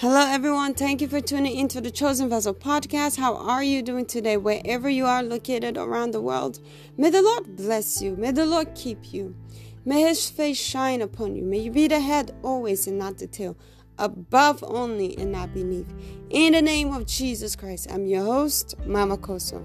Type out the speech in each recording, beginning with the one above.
Hello, everyone. Thank you for tuning into the Chosen Vessel podcast. How are you doing today, wherever you are located around the world? May the Lord bless you. May the Lord keep you. May his face shine upon you. May you be the head always and not the tail, above only and not beneath. In the name of Jesus Christ, I'm your host, Mama Kosso.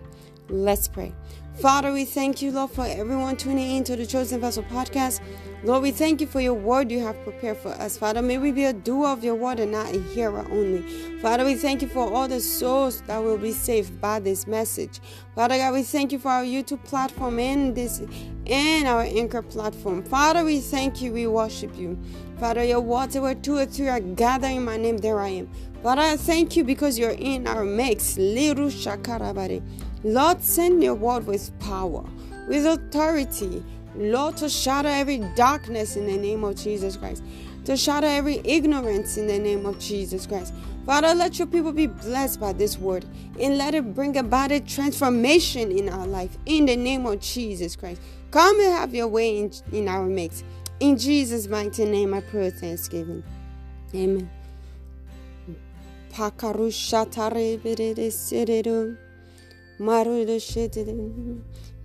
Let's pray. Father, we thank you, Lord, for everyone tuning in to the Chosen Vessel podcast. Lord, we thank you for your word you have prepared for us. Father, may we be a doer of your word and not a hearer only. Father, we thank you for all the souls that will be saved by this message. Father God, we thank you for our YouTube platform and this and our anchor platform. Father, we thank you, we worship you. Father, your words where two or three are gathered in my name, there I am. Father, I thank you because you're in our mix. Liru shakarabare. Lord, send your word with power, with authority. Lord, to shatter every darkness in the name of Jesus Christ, to shatter every ignorance in the name of Jesus Christ. Father, let your people be blessed by this word and let it bring about a transformation in our life in the name of Jesus Christ. Come and have your way in, in our midst. In Jesus' mighty name, I pray thanksgiving. Amen.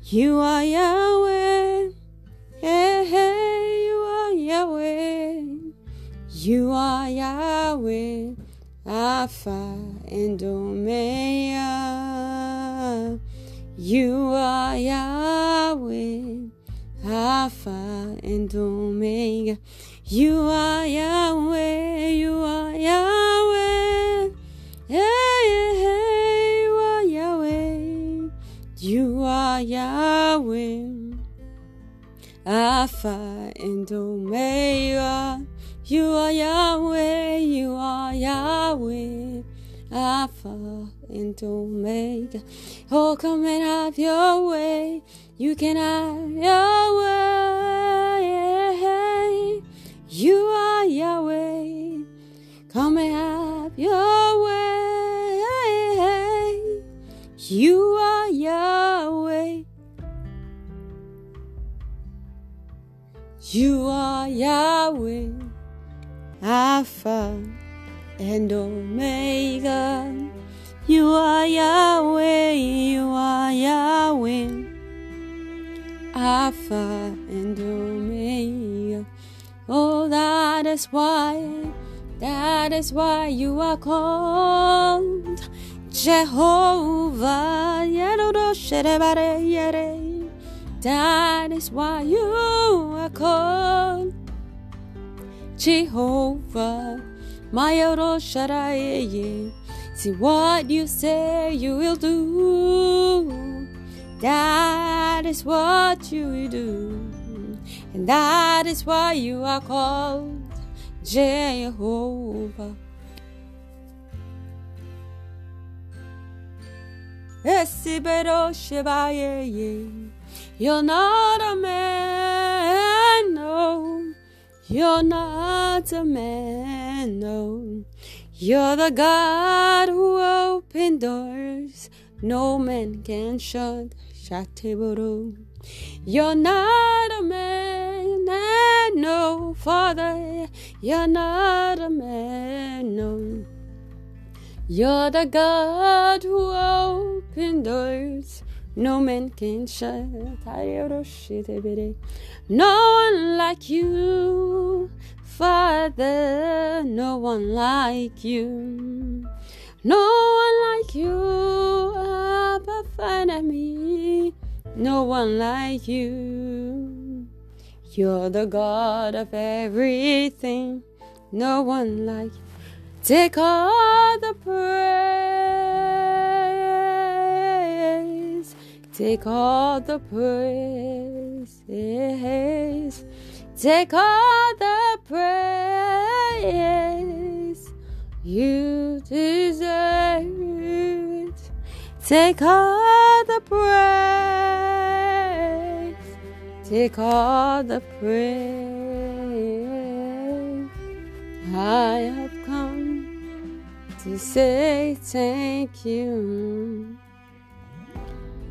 You are Yahweh. Hey, hey, you are Yahweh. You are Yahweh. Alpha and Omega. You are Yahweh. Alpha and Omega. You are Yahweh. You are Yahweh. Are Yahweh. Alpha and Omega. You are Yahweh, you are Yahweh, Alpha and Omega. Oh, come and have your way. You can have your way. You are Yahweh. Come and have your way. You are Yahweh. You are Yahweh, Alpha and Omega. You are Yahweh, you are Yahweh, Alpha and Omega. Oh, that is why, that is why you are called Jehovah. That is why you are called Jehovah. Mayoro Sharaye. See what you say you will do. That is what you will do. And that is why you are called Jehovah. Esibero Shebaye. You're not a man, no. You're not a man, no. You're the God who opened doors no man can shut. Shatiburu. You're not a man, no, Father. You're not a man, no. You're the God who opened doors no man can shut. Eh, no one like you, Father. No one like you. No one like you, Abba, Father, me. No one like you. You're the God of everything. No one like you. Take all the praise. Take all the praise. Take all the praise. You deserve it. Take all the praise. Take all the praise. I have come to say thank you.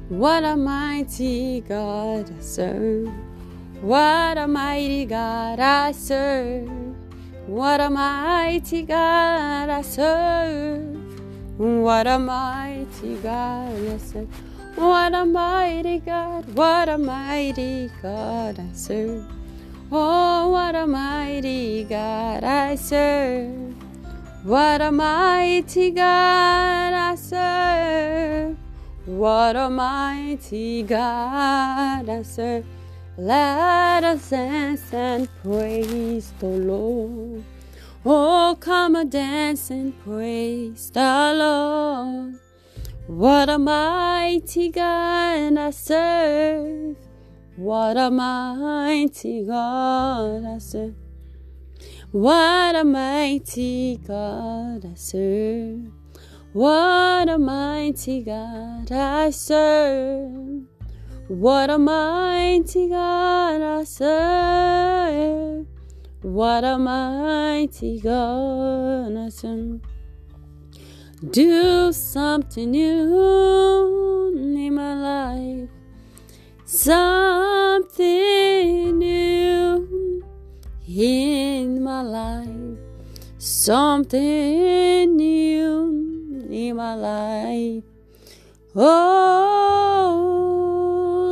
What a mighty God I serve. What a mighty God I serve. What a mighty God I serve. What a mighty God I serve. What a mighty God, what a mighty God I serve. Oh, what a mighty God I serve. What a mighty God I serve. What a mighty God I serve. Let us dance and praise the Lord. Oh, come and dance and praise the Lord. What a mighty God I serve. What a mighty God I serve. What a mighty God I serve. What a mighty God I serve. What a mighty God I serve. What a mighty God I serve. Do something new in my life. Something new in my life. Something new in my life. Oh,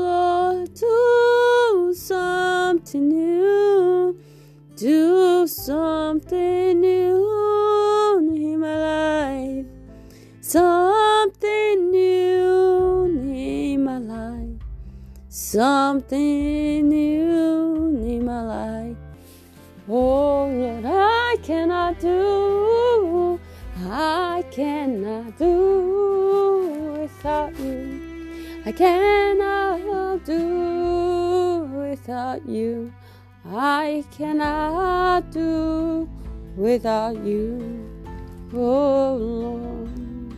Lord, do something new. Do something new in my life. Something new in my life. Something new in my life. Oh Lord, I cannot do without you. I cannot do without you. Oh Lord,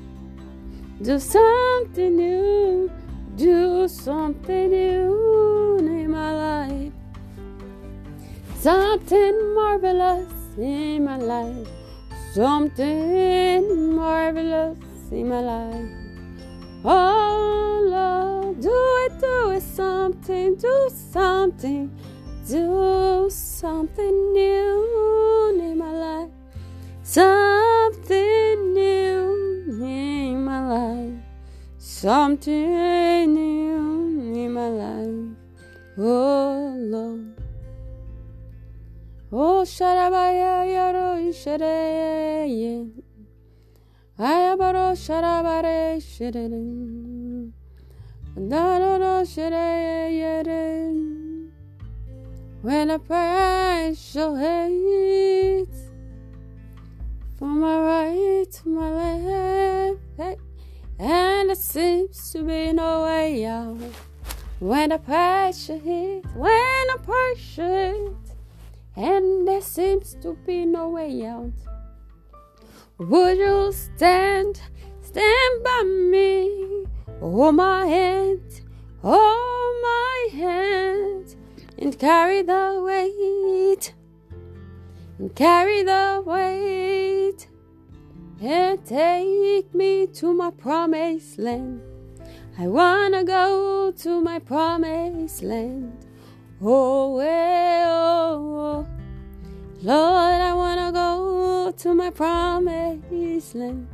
do something new, do something new in my life. Something marvelous in my life. Something marvelous in my life. Oh Lord, do it, do it, something, do something, do something new in my life. Something new in my life. Something new in my life. Oh Lord. Oh, Sharabaya Yaro Shareye. When I pray, shall hate from my right to my left, hey. and it seems to be no way out. When I the pressure hits, when I the pressure hits, and there seems to be no way out. Would you stand, stand by me? Hold my hand, hold my hand, and carry the weight, and carry the weight, and take me to my promised land. I wanna go to my promised land. Oh, well, oh, Lord, I wanna go to my promised land.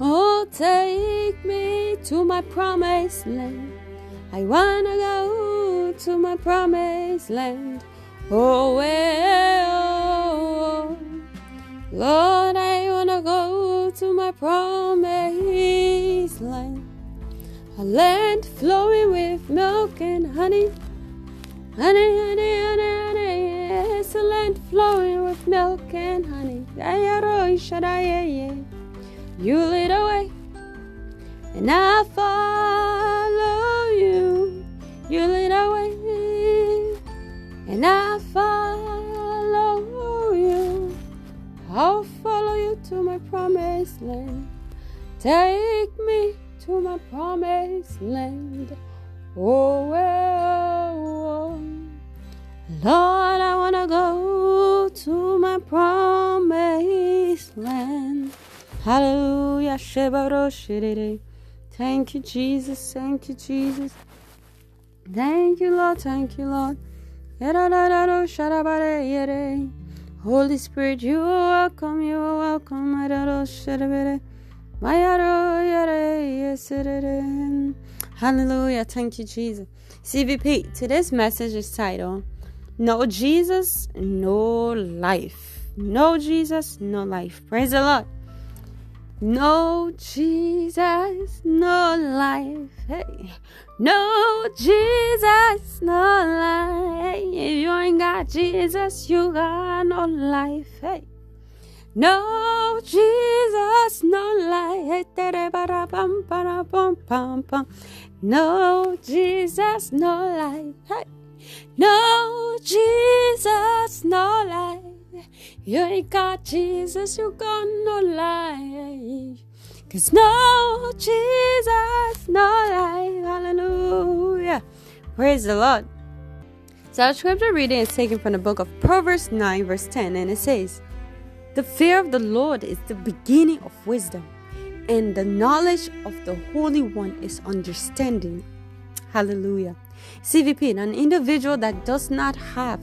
Oh, take me to my promised land. I wanna go to my promised land. Oh, well, Lord, I wanna go to my promised land. A land flowing with milk and honey. Honey, honey, honey, honey, land flowing with milk and honey. You lead away, and I follow you. You lead away, and I follow you. I'll follow you to my promised land. Take me to my promised land. Oh, well, Lord, I want to go to my promised land. Hallelujah. Thank you, Jesus. Thank you, Jesus. Thank you, Lord. Thank you, Lord. Holy Spirit, you are welcome, you are welcome. Hallelujah. Thank you, Jesus. CVP, today's message is titled No Jesus, No Life. No Jesus, No Life. Praise the Lord. No Jesus, no life. Hey. No Jesus, no life. If you ain't got Jesus, you got no life. Hey. No Jesus, no life. No Jesus, no life. Hey. No Jesus, no life. You ain't got Jesus, you got no life. Cause no Jesus, no life. Hallelujah. Praise the Lord. So our scripture reading is taken from the book of Proverbs 9, verse 10, and it says, The fear of the Lord is the beginning of wisdom, and the knowledge of the Holy One is understanding. Hallelujah. CVP, an individual that does not have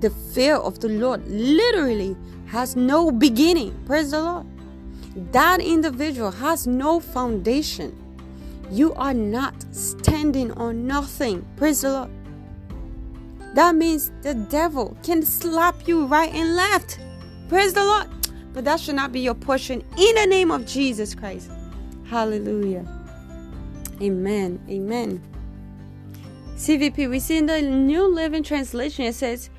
the fear of the Lord literally has no beginning. Praise the Lord. That individual has no foundation. You are not standing on nothing. Praise the Lord. That means the devil can slap you right and left. Praise the Lord. But that should not be your portion in the name of Jesus Christ. Hallelujah. Amen. Amen. CVP, we see in the New Living Translation, it says,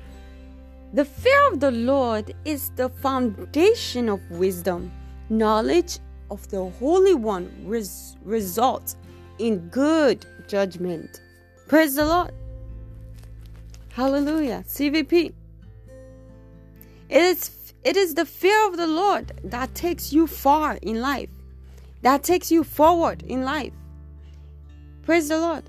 the fear of the Lord is the foundation of wisdom. Knowledge of the Holy One res- results in good judgment. Praise the Lord. Hallelujah. CVP. It is, it is the fear of the Lord that takes you far in life, that takes you forward in life. Praise the Lord.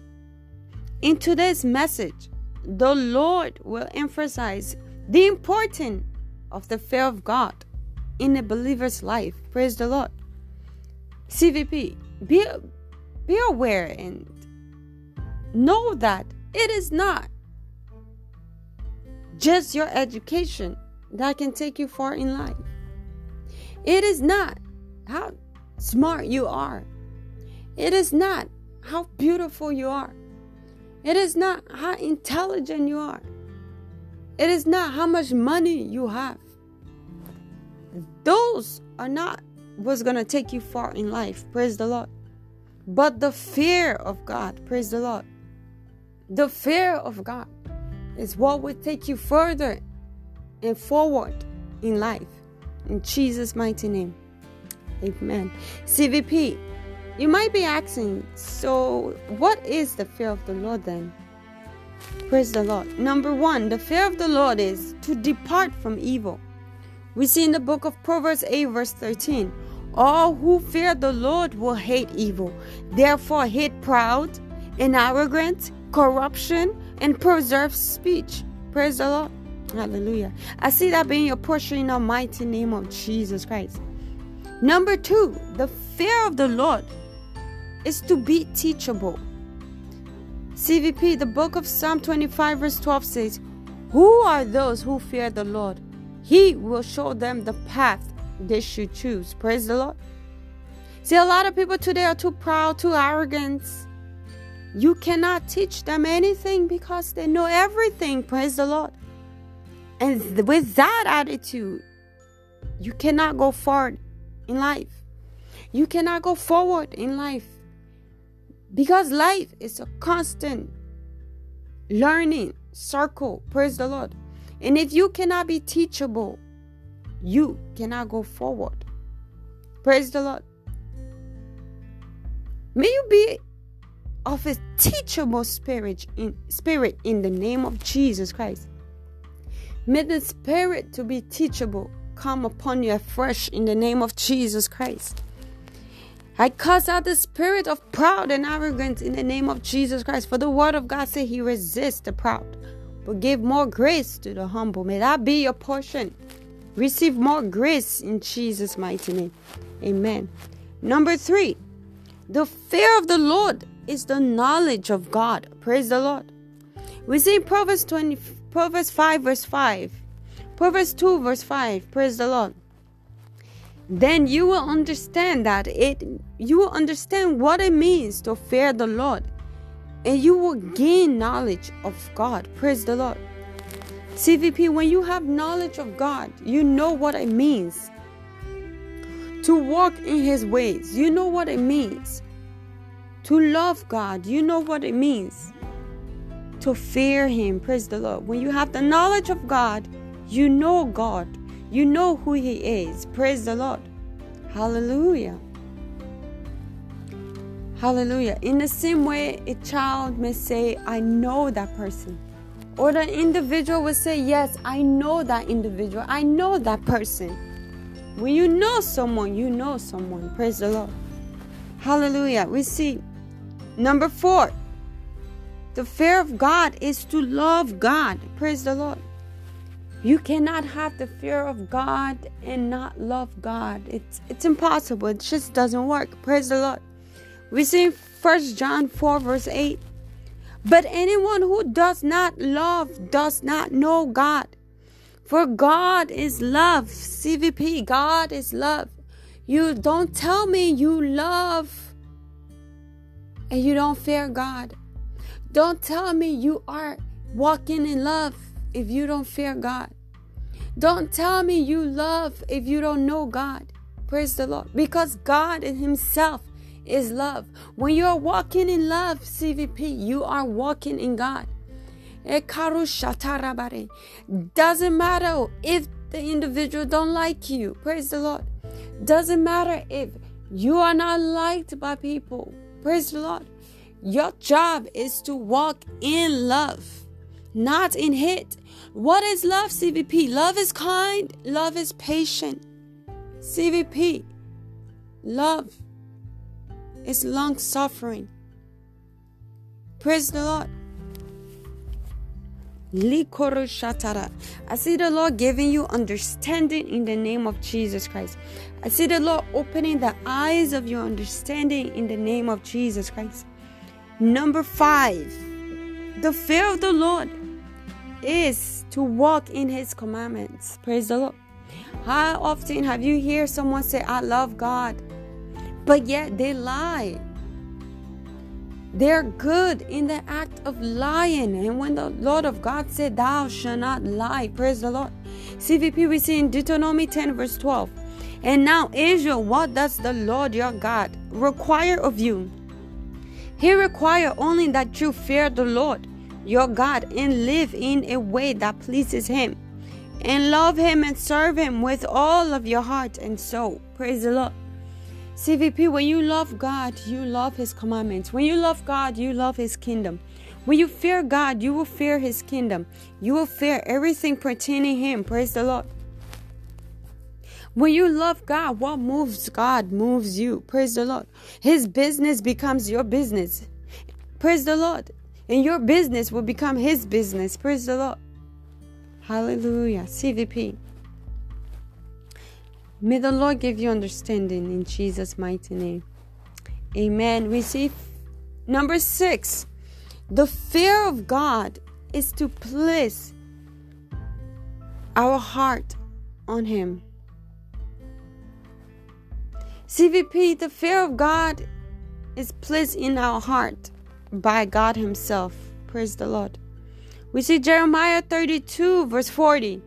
In today's message, the Lord will emphasize the importance of the fear of God in a believer's life. Praise the Lord. CVP, be, be aware and know that it is not just your education that can take you far in life. It is not how smart you are. It is not how beautiful you are. It is not how intelligent you are. It is not how much money you have. Those are not what's going to take you far in life. Praise the Lord. But the fear of God, praise the Lord. The fear of God is what will take you further and forward in life. In Jesus' mighty name. Amen. CVP, you might be asking, so what is the fear of the Lord then? Praise the Lord. Number one, the fear of the Lord is to depart from evil. We see in the book of Proverbs 8, verse 13 All who fear the Lord will hate evil, therefore, hate proud and arrogant, corruption, and preserve speech. Praise the Lord. Hallelujah. I see that being your portion in the mighty name of Jesus Christ. Number two, the fear of the Lord is to be teachable. CVP, the book of Psalm 25, verse 12 says, Who are those who fear the Lord? He will show them the path they should choose. Praise the Lord. See, a lot of people today are too proud, too arrogant. You cannot teach them anything because they know everything. Praise the Lord. And with that attitude, you cannot go forward in life. You cannot go forward in life. Because life is a constant learning circle. Praise the Lord. And if you cannot be teachable, you cannot go forward. Praise the Lord. May you be of a teachable spirit in spirit in the name of Jesus Christ. May the spirit to be teachable come upon you afresh in the name of Jesus Christ. I cast out the spirit of proud and arrogance in the name of Jesus Christ. For the word of God says he resists the proud, but give more grace to the humble. May that be your portion. Receive more grace in Jesus' mighty name. Amen. Number three, the fear of the Lord is the knowledge of God. Praise the Lord. We see Proverbs 20, Proverbs 5, verse 5. Proverbs 2, verse 5. Praise the Lord. Then you will understand that it you will understand what it means to fear the Lord. And you will gain knowledge of God. Praise the Lord. CVP, when you have knowledge of God, you know what it means to walk in His ways. You know what it means to love God. You know what it means to fear Him. Praise the Lord. When you have the knowledge of God, you know God. You know who He is. Praise the Lord. Hallelujah. Hallelujah. In the same way, a child may say, I know that person. Or the individual will say, Yes, I know that individual. I know that person. When you know someone, you know someone. Praise the Lord. Hallelujah. We see number four the fear of God is to love God. Praise the Lord. You cannot have the fear of God and not love God. It's it's impossible. It just doesn't work. Praise the Lord. We see First John 4, verse 8. But anyone who does not love does not know God. For God is love. CVP, God is love. You don't tell me you love and you don't fear God. Don't tell me you are walking in love if you don't fear God. Don't tell me you love if you don't know God. Praise the Lord. Because God in Himself is love. When you're walking in love, CVP, you are walking in God. Doesn't matter if the individual don't like you. Praise the Lord. Doesn't matter if you are not liked by people. Praise the Lord. Your job is to walk in love, not in hate. What is love, CVP? Love is kind, love is patient. CVP, love is long suffering. Praise the Lord. I see the Lord giving you understanding in the name of Jesus Christ. I see the Lord opening the eyes of your understanding in the name of Jesus Christ. Number five, the fear of the Lord is to walk in His commandments. Praise the Lord. How often have you heard someone say, I love God, but yet they lie? They're good in the act of lying. And when the Lord of God said, Thou shalt not lie, praise the Lord. CVP, we see in Deuteronomy 10, verse 12. And now, Israel, what does the Lord your God require of you? He require only that you fear the Lord your God and live in a way that pleases Him and love Him and serve Him with all of your heart and soul. Praise the Lord. CVP, when you love God, you love His commandments. When you love God, you love His kingdom. When you fear God, you will fear His kingdom. You will fear everything pertaining Him. Praise the Lord. When you love God, what moves God moves you. Praise the Lord. His business becomes your business. Praise the Lord. And your business will become His business. Praise the Lord. Hallelujah. CVP. May the Lord give you understanding in Jesus' mighty name. Amen. We see number six. The fear of God is to place our heart on Him. CVP, the fear of God is placed in our heart by God Himself. Praise the Lord. We see Jeremiah 32, verse 40.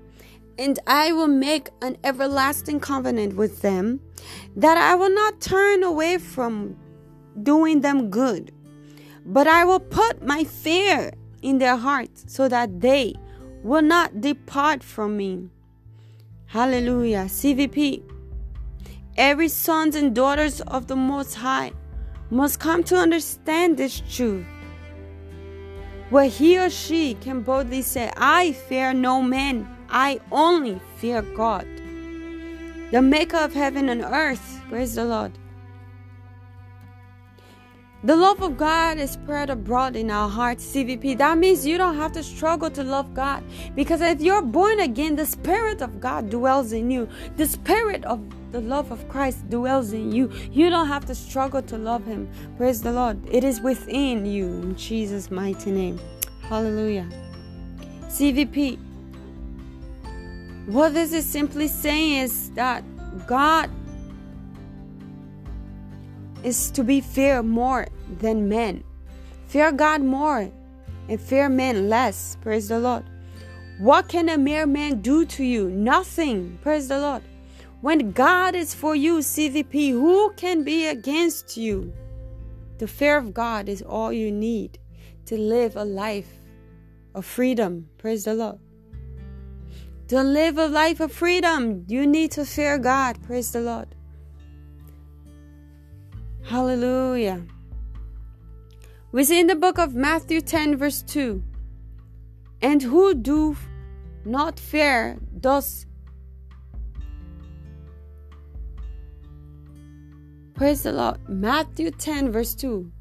And I will make an everlasting covenant with them, that I will not turn away from doing them good, but I will put my fear in their hearts so that they will not depart from me. Hallelujah. CVP. Every sons and daughters of the Most High must come to understand this truth. Where he or she can boldly say, I fear no man, I only fear God, the maker of heaven and earth. Praise the Lord. The love of God is spread abroad in our hearts, CVP. That means you don't have to struggle to love God. Because if you're born again, the Spirit of God dwells in you. The Spirit of the love of Christ dwells in you. You don't have to struggle to love Him. Praise the Lord. It is within you in Jesus' mighty name. Hallelujah. CVP. What this is simply saying is that God is to be feared more than men. Fear God more and fear men less. Praise the Lord. What can a mere man do to you? Nothing. Praise the Lord. When God is for you, CVP, who can be against you? The fear of God is all you need to live a life of freedom. Praise the Lord. To live a life of freedom, you need to fear God. Praise the Lord. Hallelujah. We see in the book of Matthew 10, verse 2 And who do not fear those. Praise the Lord. Matthew 10, verse 2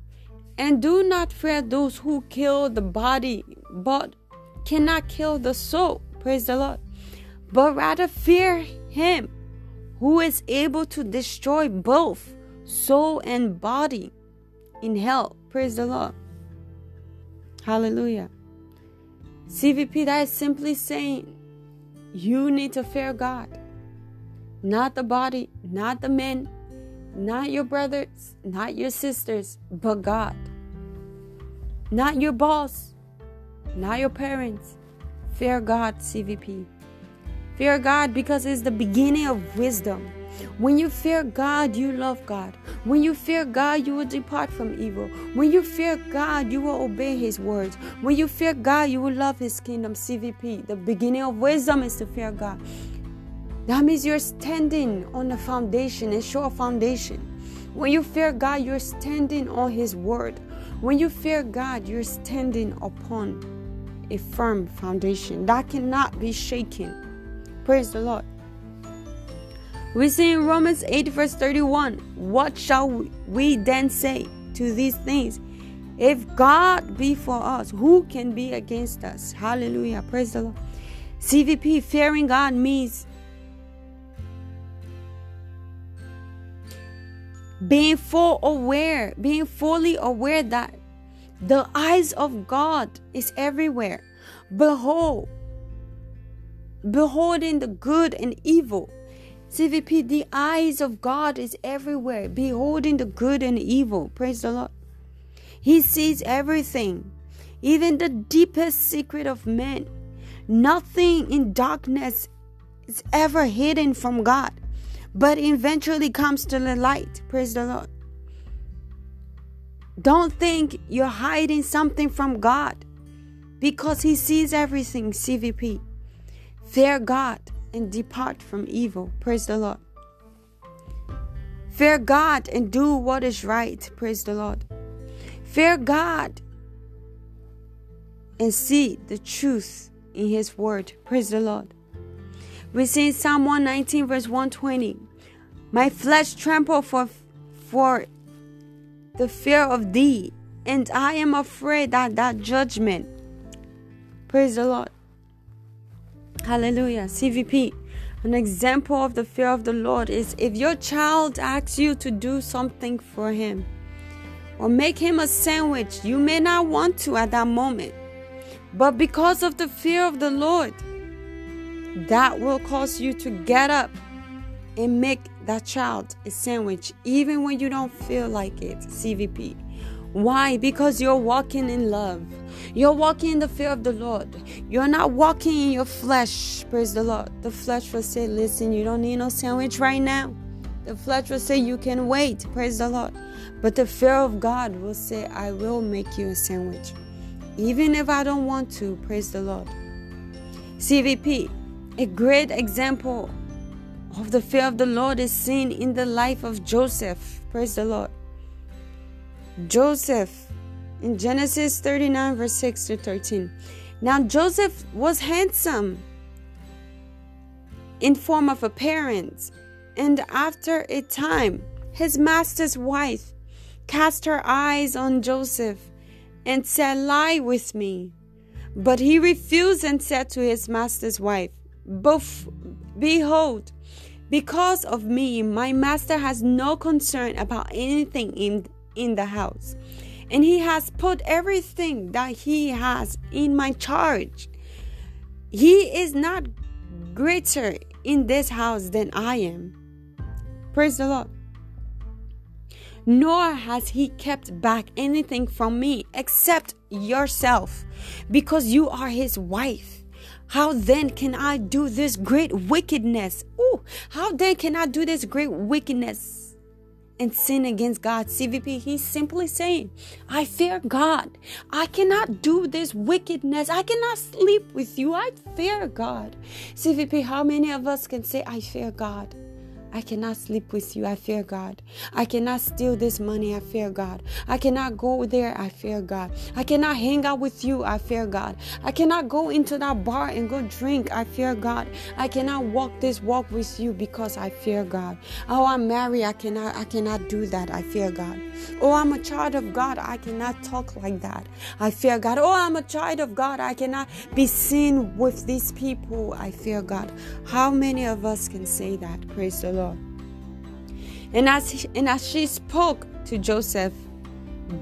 And do not fear those who kill the body, but cannot kill the soul. Praise the Lord. But rather fear him who is able to destroy both soul and body in hell. Praise the Lord. Hallelujah. CVP, that is simply saying you need to fear God, not the body, not the men, not your brothers, not your sisters, but God. Not your boss, not your parents. Fear God, CVP. Fear God because it's the beginning of wisdom. When you fear God, you love God. When you fear God, you will depart from evil. When you fear God, you will obey His words. When you fear God, you will love His kingdom. CVP. The beginning of wisdom is to fear God. That means you're standing on a foundation, a sure foundation. When you fear God, you're standing on His word. When you fear God, you're standing upon a firm foundation that cannot be shaken. Praise the Lord. We see in Romans 8, verse 31 What shall we then say to these things? If God be for us, who can be against us? Hallelujah. Praise the Lord. CVP, fearing God means being full aware, being fully aware that the eyes of God is everywhere. Behold, beholding the good and evil CVP, the eyes of God is everywhere, beholding the good and evil. Praise the Lord. He sees everything, even the deepest secret of men. Nothing in darkness is ever hidden from God, but eventually comes to the light. Praise the Lord. Don't think you're hiding something from God because He sees everything, CVP. Fear God and depart from evil. Praise the Lord. Fear God and do what is right. Praise the Lord. Fear God and see the truth in His word. Praise the Lord. We see in Psalm 119, verse 120. My flesh tremble for, for the fear of thee, and I am afraid that that judgment. Praise the Lord. Hallelujah. CVP. An example of the fear of the Lord is if your child asks you to do something for him or make him a sandwich, you may not want to at that moment. But because of the fear of the Lord, that will cause you to get up and make that child a sandwich, even when you don't feel like it. CVP. Why? Because you're walking in love. You're walking in the fear of the Lord. You're not walking in your flesh. Praise the Lord. The flesh will say, Listen, you don't need no sandwich right now. The flesh will say, You can wait. Praise the Lord. But the fear of God will say, I will make you a sandwich. Even if I don't want to. Praise the Lord. CVP, a great example of the fear of the Lord is seen in the life of Joseph. Praise the Lord. Joseph in Genesis 39, verse 6 to 13. Now Joseph was handsome in form of appearance, and after a time, his master's wife cast her eyes on Joseph and said, Lie with me. But he refused and said to his master's wife, Behold, because of me, my master has no concern about anything in in the house. And he has put everything that he has in my charge. He is not greater in this house than I am. Praise the Lord. Nor has he kept back anything from me except yourself, because you are his wife. How then can I do this great wickedness? Ooh, how then can I do this great wickedness? and sin against God. CVP, he's simply saying, I fear God. I cannot do this wickedness. I cannot sleep with you. I fear God. CVP, how many of us can say, I fear God? I cannot sleep with you. I fear God. I cannot steal this money. I fear God. I cannot go there. I fear God. I cannot hang out with you. I fear God. I cannot go into that bar and go drink. I fear God. I cannot walk this walk with you because I fear God. Oh, I'm married. I cannot I cannot do that. I fear God. Oh, I'm a child of God. I cannot talk like that. I fear God. Oh, I'm a child of God. I cannot be seen with these people. I fear God. How many of us can say that? Praise the Lord. And as, and as she spoke to Joseph,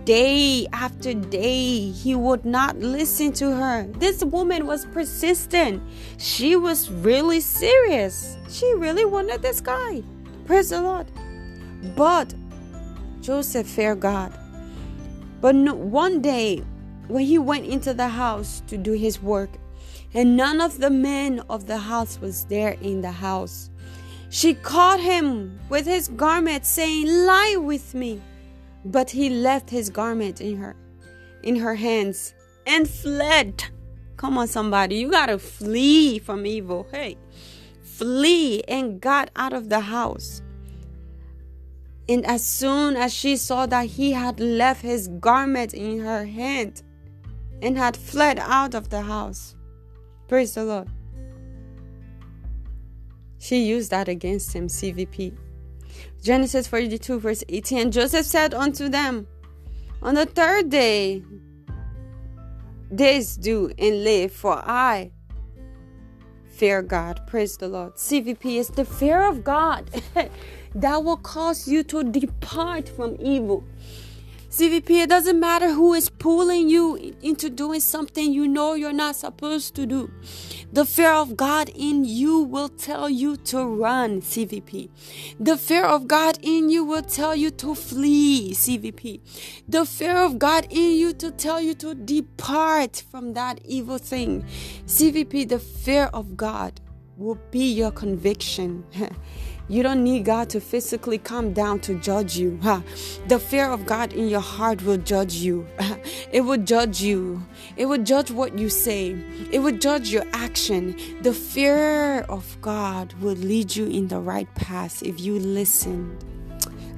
day after day, he would not listen to her. This woman was persistent. She was really serious. She really wanted this guy. Praise the Lord. But Joseph feared God. But no, one day, when he went into the house to do his work, and none of the men of the house was there in the house, she caught him with his garment, saying, Lie with me. But he left his garment in her in her hands and fled. Come on, somebody. You gotta flee from evil. Hey. Flee and got out of the house. And as soon as she saw that he had left his garment in her hand and had fled out of the house, praise the Lord. She used that against him, CVP. Genesis 42, verse 18. And Joseph said unto them, On the third day, this do and live, for I fear God. Praise the Lord. CVP is the fear of God that will cause you to depart from evil. CVP, it doesn't matter who is pulling you into doing something you know you're not supposed to do. The fear of God in you will tell you to run, CVP. The fear of God in you will tell you to flee, CVP. The fear of God in you to tell you to depart from that evil thing. CVP, the fear of God will be your conviction. You don't need God to physically come down to judge you. The fear of God in your heart will judge you. It will judge you. It will judge what you say. It will judge your action. The fear of God will lead you in the right path if you listen.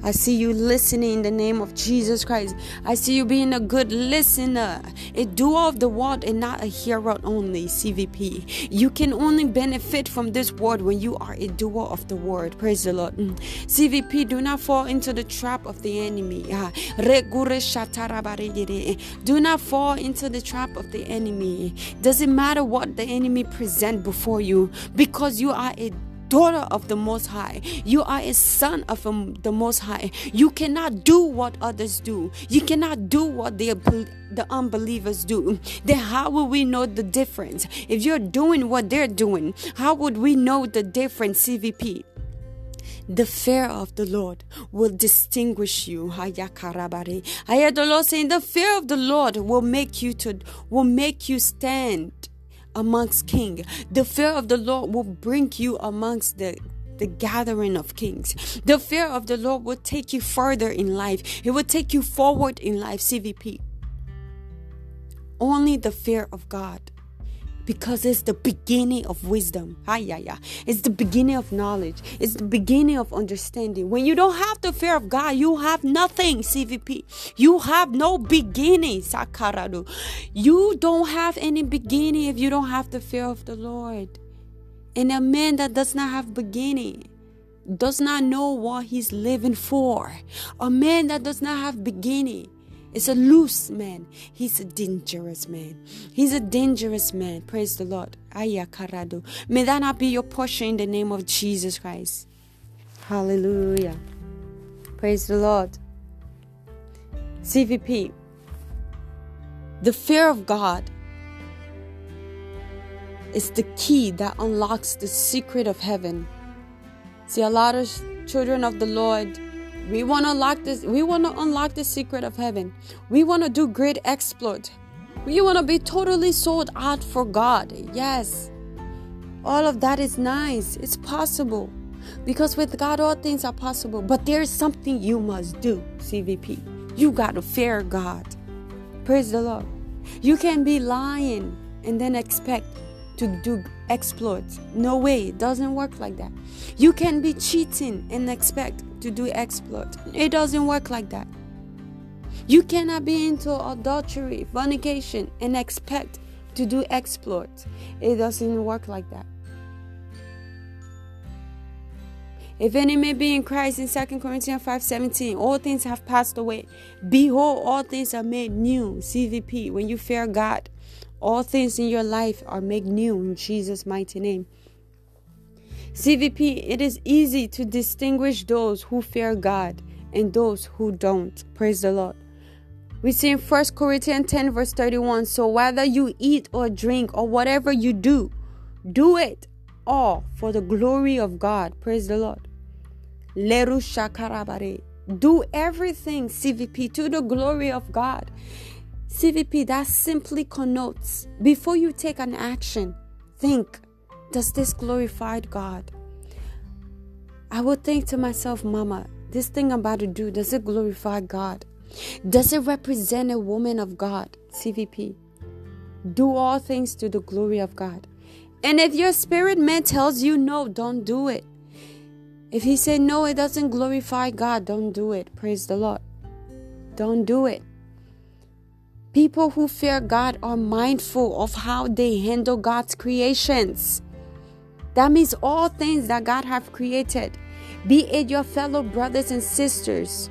I see you listening in the name of Jesus Christ. I see you being a good listener, a doer of the word and not a hearer only, CVP. You can only benefit from this word when you are a doer of the word. Praise the Lord. Mm. CVP, do not fall into the trap of the enemy. Do not fall into the trap of the enemy. Doesn't matter what the enemy present before you because you are a daughter of the Most High. You are a son of um, the Most High. You cannot do what others do. You cannot do what the, the unbelievers do. Then how will we know the difference? If you're doing what they're doing, how would we know the difference, CVP? The fear of the Lord will distinguish you. I hear the Lord saying, the fear of the Lord will make you to will make you stand amongst king. The fear of the Lord will bring you amongst the the gathering of kings. The fear of the Lord will take you further in life. It will take you forward in life, CVP. Only the fear of God because it's the beginning of wisdom. Hi, yeah, yeah. It's the beginning of knowledge. It's the beginning of understanding. When you don't have the fear of God, you have nothing, CVP. You have no beginning, Sakaradu. You don't have any beginning if you don't have the fear of the Lord. And a man that does not have beginning does not know what he's living for. A man that does not have beginning it's a loose man. He's a dangerous man. He's a dangerous man. Praise the Lord. Ayakarado. May that not be your portion in the name of Jesus Christ. Hallelujah. Praise the Lord. CVP. The fear of God is the key that unlocks the secret of heaven. See, a lot of children of the Lord, we want to unlock this. We want to unlock the secret of heaven. We want to do great exploit. We want to be totally sold out for God. Yes, all of that is nice. It's possible because with God all things are possible. But there is something you must do. CVP, you got to fear God. Praise the Lord. You can be lying and then expect to do exploits. No way, it doesn't work like that. You can be cheating and expect to do exploit. It doesn't work like that. You cannot be into adultery, fornication, and expect to do exploit. It doesn't work like that. If any may be in Christ in 2 Corinthians 5:17, all things have passed away. Behold, all things are made new. CVP, when you fear God, all things in your life are made new in Jesus' mighty name. CVP, it is easy to distinguish those who fear God and those who don't. Praise the Lord. We see in 1 Corinthians 10, verse 31 So whether you eat or drink or whatever you do, do it all for the glory of God. Praise the Lord. Do everything, CVP, to the glory of God. CVP, that simply connotes before you take an action, think, does this glorify God? I would think to myself, Mama, this thing I'm about to do, does it glorify God? Does it represent a woman of God? CVP. Do all things to the glory of God. And if your spirit man tells you no, don't do it. If he said no, it doesn't glorify God, don't do it. Praise the Lord. Don't do it. People who fear God are mindful of how they handle God's creations. That means all things that God have created, be it your fellow brothers and sisters,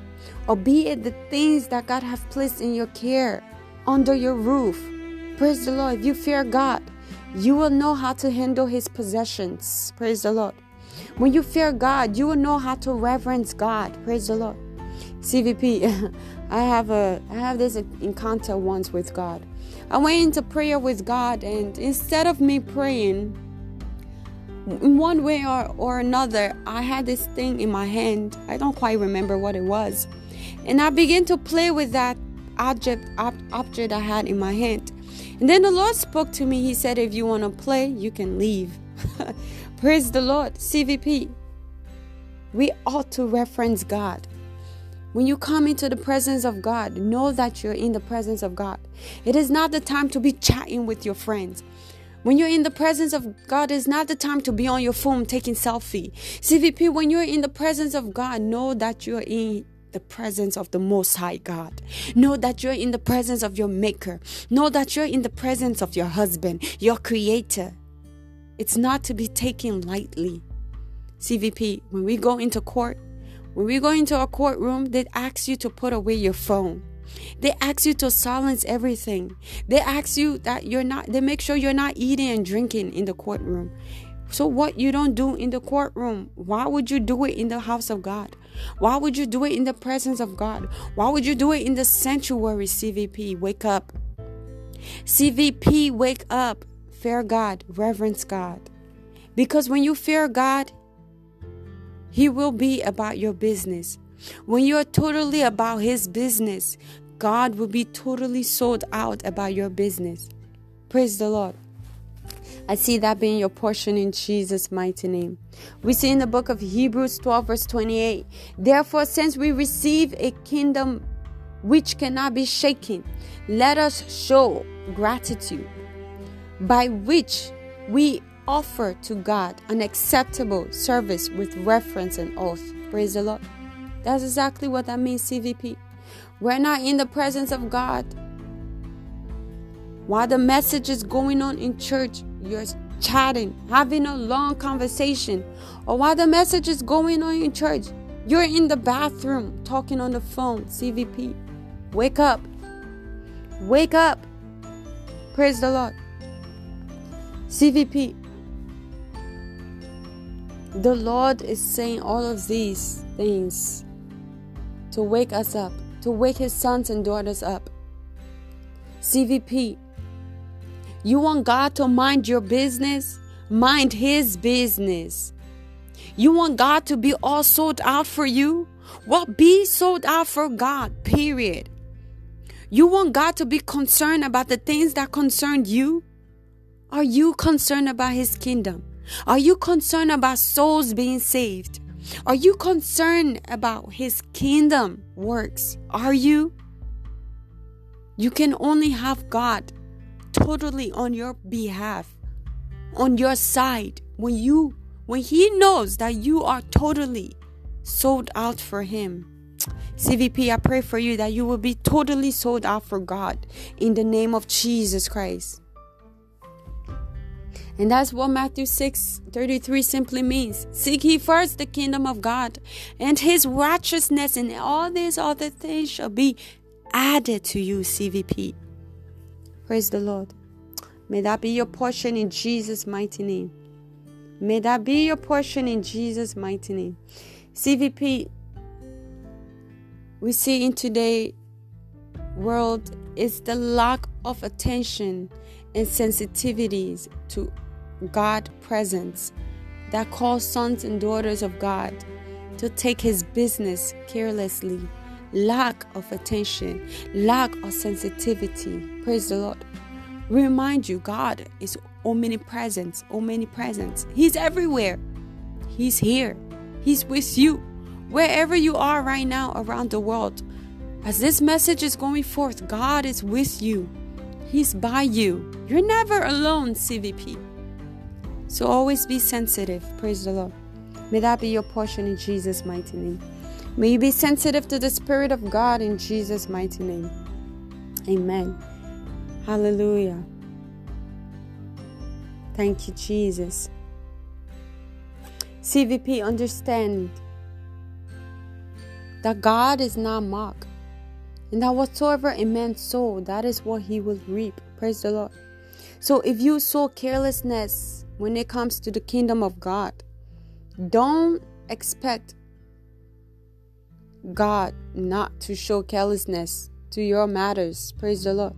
or be it the things that God have placed in your care, under your roof. Praise the Lord. If you fear God, you will know how to handle his possessions. Praise the Lord. When you fear God, you will know how to reverence God. Praise the Lord. CVP, I have a I have this encounter once with God. I went into prayer with God and instead of me praying in one way or, or another, I had this thing in my hand. I don't quite remember what it was. And I began to play with that object ob- object I had in my hand. And then the Lord spoke to me. He said, If you want to play, you can leave. Praise the Lord. CVP. We ought to reference God. When you come into the presence of God, know that you're in the presence of God. It is not the time to be chatting with your friends. When you're in the presence of God, it's not the time to be on your phone taking selfie. CVP, when you're in the presence of God, know that you're in the presence of the Most High God. Know that you're in the presence of your Maker. Know that you're in the presence of your husband, your Creator. It's not to be taken lightly. CVP, when we go into court, when we go into a courtroom, they ask you to put away your phone. They ask you to silence everything. They ask you that you're not, they make sure you're not eating and drinking in the courtroom. So, what you don't do in the courtroom, why would you do it in the house of God? Why would you do it in the presence of God? Why would you do it in the sanctuary? CVP, wake up. CVP, wake up. Fear God, reverence God. Because when you fear God, he will be about your business. When you are totally about His business, God will be totally sold out about your business. Praise the Lord. I see that being your portion in Jesus' mighty name. We see in the book of Hebrews 12, verse 28 Therefore, since we receive a kingdom which cannot be shaken, let us show gratitude by which we offer to God an acceptable service with reference and oath. Praise the Lord. That's exactly what that means, CVP. We're not in the presence of God. While the message is going on in church, you're chatting, having a long conversation. Or while the message is going on in church, you're in the bathroom talking on the phone. CVP. Wake up. Wake up. Praise the Lord. CVP. The Lord is saying all of these things to wake us up, to wake His sons and daughters up. CVP, You want God to mind your business? Mind His business. You want God to be all sold out for you? Well, be sold out for God, period. You want God to be concerned about the things that concern you? Are you concerned about His kingdom? Are you concerned about souls being saved? Are you concerned about His kingdom works? Are you? You can only have God totally on your behalf, on your side, when you when he knows that you are totally sold out for him. CVP, I pray for you that you will be totally sold out for God in the name of Jesus Christ. And that's what Matthew 6 33 simply means. Seek ye first the kingdom of God and his righteousness, and all these other things shall be added to you, CVP. Praise the Lord. May that be your portion in Jesus' mighty name. May that be your portion in Jesus' mighty name. CVP, we see in today world is the lack of attention and sensitivities to God presence that cause sons and daughters of God to take his business carelessly. Lack of attention, lack of sensitivity. Praise the Lord. Remind you, God is omnipresent, omnipresent. He's everywhere. He's here. He's with you. Wherever you are right now around the world, as this message is going forth, God is with you. He's by you. You're never alone, CVP. So always be sensitive. Praise the Lord. May that be your portion in Jesus' mighty name. May you be sensitive to the Spirit of God in Jesus' mighty name. Amen. Hallelujah. Thank you, Jesus. CVP, understand that God is not mocked, and that whatsoever a man sow, that is what he will reap. Praise the Lord. So if you sow carelessness when it comes to the kingdom of God, don't expect God not to show carelessness to your matters. Praise the Lord.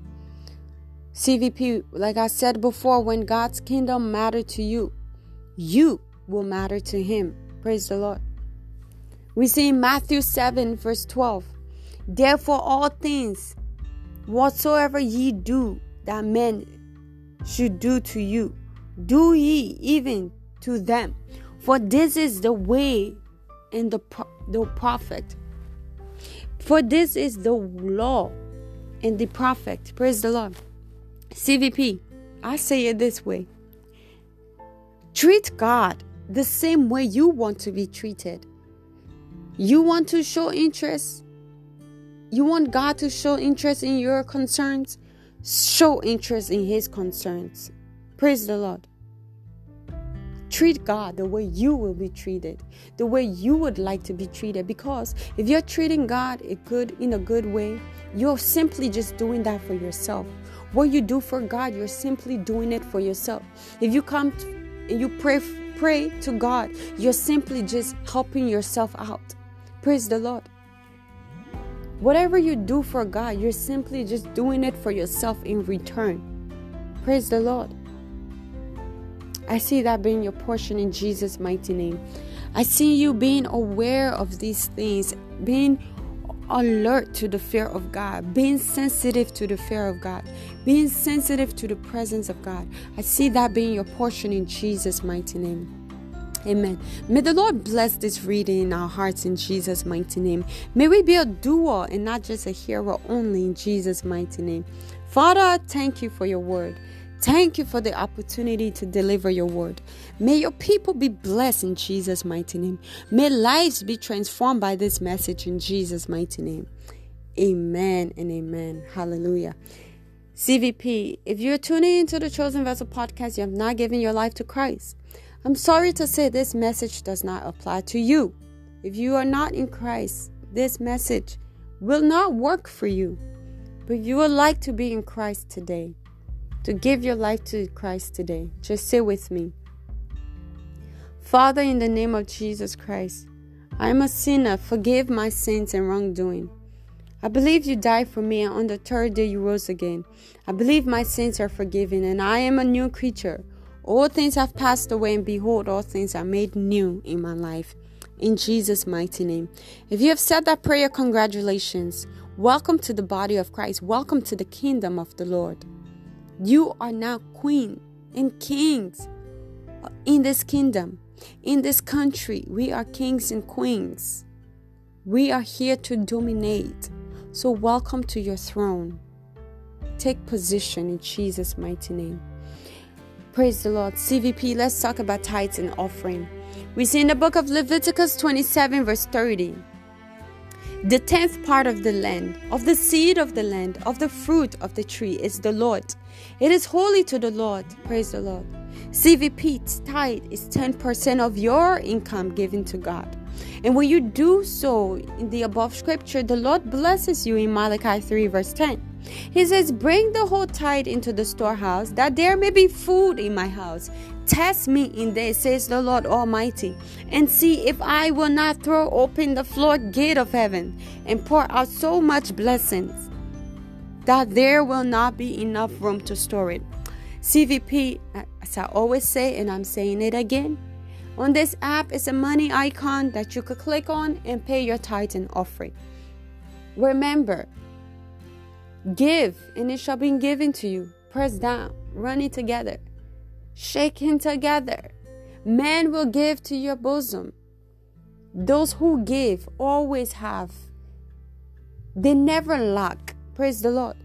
CVP, like I said before, when God's kingdom matter to you, you will matter to him. Praise the Lord. We see in Matthew 7, verse 12. Therefore, all things whatsoever ye do that men should do to you, do ye even to them. For this is the way and the, the prophet. For this is the law and the prophet. Praise the Lord. CVP, I say it this way treat God the same way you want to be treated. You want to show interest, you want God to show interest in your concerns, show interest in His concerns. Praise the Lord. Treat God the way you will be treated, the way you would like to be treated. Because if you're treating God a good in a good way, you're simply just doing that for yourself. What you do for God, you're simply doing it for yourself. If you come and you pray pray to God, you're simply just helping yourself out. Praise the Lord. Whatever you do for God, you're simply just doing it for yourself in return. Praise the Lord. I see that being your portion in Jesus' mighty name. I see you being aware of these things, being alert to the fear of God, being sensitive to the fear of God, being sensitive to the presence of God. I see that being your portion in Jesus' mighty name. Amen. May the Lord bless this reading in our hearts in Jesus' mighty name. May we be a doer and not just a hearer only in Jesus' mighty name. Father, thank you for your word. Thank you for the opportunity to deliver your word. May your people be blessed in Jesus' mighty name. May lives be transformed by this message in Jesus' mighty name. Amen and amen. Hallelujah. CVP, if you're tuning into the Chosen Vessel podcast, you have not given your life to Christ. I'm sorry to say this message does not apply to you. If you are not in Christ, this message will not work for you. But you would like to be in Christ today to give your life to Christ today, just say with me. Father, in the name of Jesus Christ, I am a sinner. Forgive my sins and wrongdoing. I believe you died for me, and on the third day you rose again. I believe my sins are forgiven, and I am a new creature. All things have passed away, and behold, all things are made new in my life. In Jesus' mighty name. If you have said that prayer, congratulations. Welcome to the body of Christ. Welcome to the kingdom of the Lord. You are now queen and kings in this kingdom. In this country, we are kings and queens. We are here to dominate. So, welcome to your throne. Take position in Jesus' mighty name. Praise the Lord. CVP, let's talk about tithes and offering. We see in the book of Leviticus 27, verse 30. The tenth part of the land, of the seed of the land, of the fruit of the tree is the Lord. It is holy to the Lord. Praise the Lord. CVP tithe is 10% of your income given to God. And when you do so in the above scripture, the Lord blesses you in Malachi 3, verse 10. He says, Bring the whole tithe into the storehouse, that there may be food in my house. Test me in this, says the Lord Almighty, and see if I will not throw open the floodgate of heaven and pour out so much blessings that there will not be enough room to store it. CVP, as I always say, and I'm saying it again, on this app is a money icon that you could click on and pay your tithe and offering. Remember, give and it shall be given to you. Press down, running together, shaking together. Man will give to your bosom. Those who give always have. They never lack. Praise the Lord.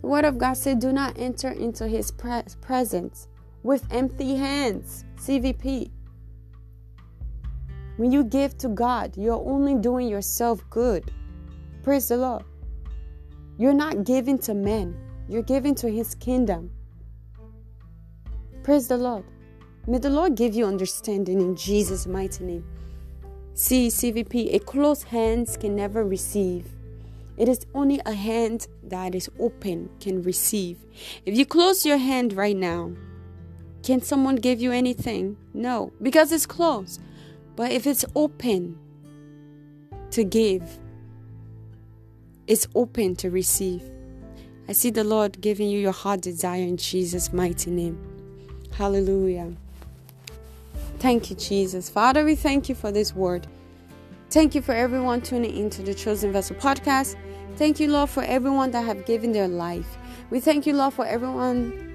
The Word of God said, Do not enter into His presence with empty hands. CVP. When you give to God, you're only doing yourself good. Praise the Lord. You're not giving to men, you're giving to His kingdom. Praise the Lord. May the Lord give you understanding in Jesus' mighty name. See, CVP, a closed hands can never receive. It is only a hand that is open can receive. If you close your hand right now, can someone give you anything? No, because it's closed. But if it's open to give, it's open to receive. I see the Lord giving you your heart desire in Jesus' mighty name. Hallelujah. Thank you, Jesus. Father, we thank you for this word. Thank you for everyone tuning into the Chosen Vessel podcast. Thank you, Lord, for everyone that have given their life. We thank you, Lord, for everyone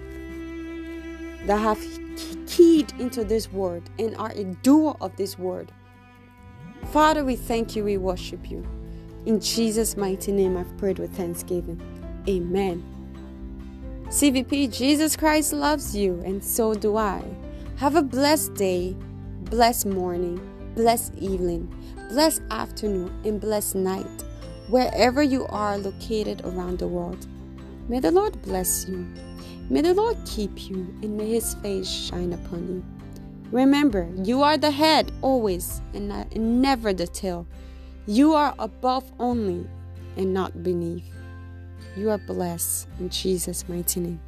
that have keyed into this word and are a doer of this word. Father, we thank you, we worship you. In Jesus' mighty name, I've prayed with thanksgiving. Amen. CVP, Jesus Christ loves you, and so do I. Have a blessed day, blessed morning, blessed evening, blessed afternoon, and blessed night, wherever you are located around the world. May the Lord bless you. May the Lord keep you and may his face shine upon you. Remember, you are the head always and, not, and never the tail. You are above only and not beneath. You are blessed in Jesus' mighty name.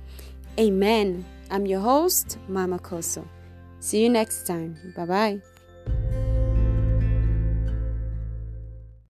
Amen. I'm your host, Mama Kosso. See you next time. Bye bye.